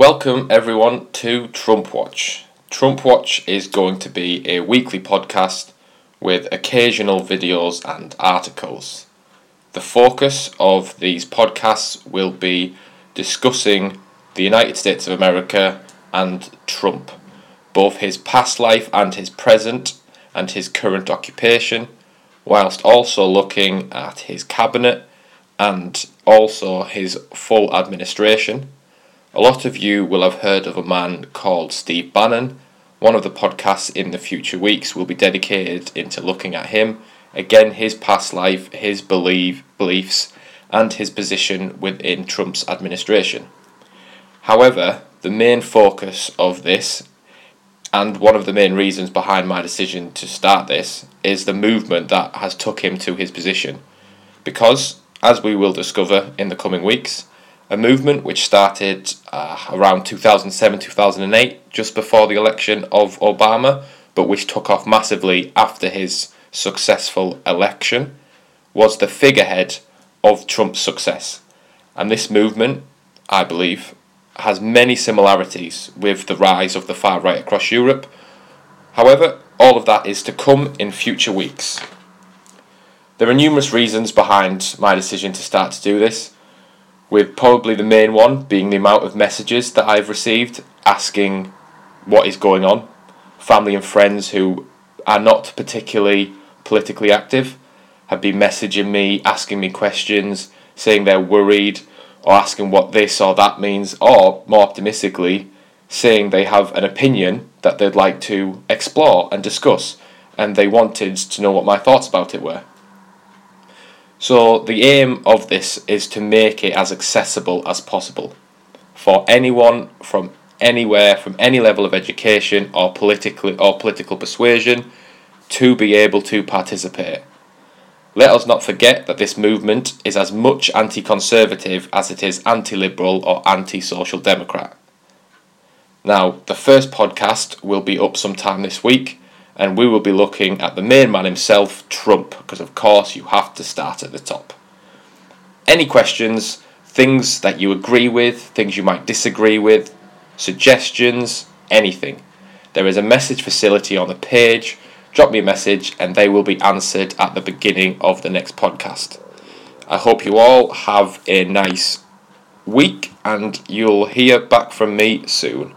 Welcome everyone to Trump Watch. Trump Watch is going to be a weekly podcast with occasional videos and articles. The focus of these podcasts will be discussing the United States of America and Trump, both his past life and his present, and his current occupation, whilst also looking at his cabinet and also his full administration. A lot of you will have heard of a man called Steve Bannon. One of the podcasts in the future weeks will be dedicated into looking at him, again his past life, his belief, beliefs, and his position within Trump's administration. However, the main focus of this and one of the main reasons behind my decision to start this is the movement that has took him to his position because as we will discover in the coming weeks a movement which started uh, around 2007 2008 just before the election of Obama but which took off massively after his successful election was the figurehead of Trump's success and this movement I believe has many similarities with the rise of the far right across Europe. However, all of that is to come in future weeks. There are numerous reasons behind my decision to start to do this, with probably the main one being the amount of messages that I've received asking what is going on. Family and friends who are not particularly politically active have been messaging me, asking me questions, saying they're worried, or asking what this or that means, or more optimistically, saying they have an opinion that they'd like to explore and discuss, and they wanted to know what my thoughts about it were. So, the aim of this is to make it as accessible as possible for anyone from anywhere, from any level of education or political or political persuasion, to be able to participate. Let us not forget that this movement is as much anti conservative as it is anti liberal or anti social democrat. Now, the first podcast will be up sometime this week, and we will be looking at the main man himself, Trump, because of course you have to start at the top. Any questions, things that you agree with, things you might disagree with, suggestions, anything. There is a message facility on the page drop me a message and they will be answered at the beginning of the next podcast. I hope you all have a nice week and you'll hear back from me soon.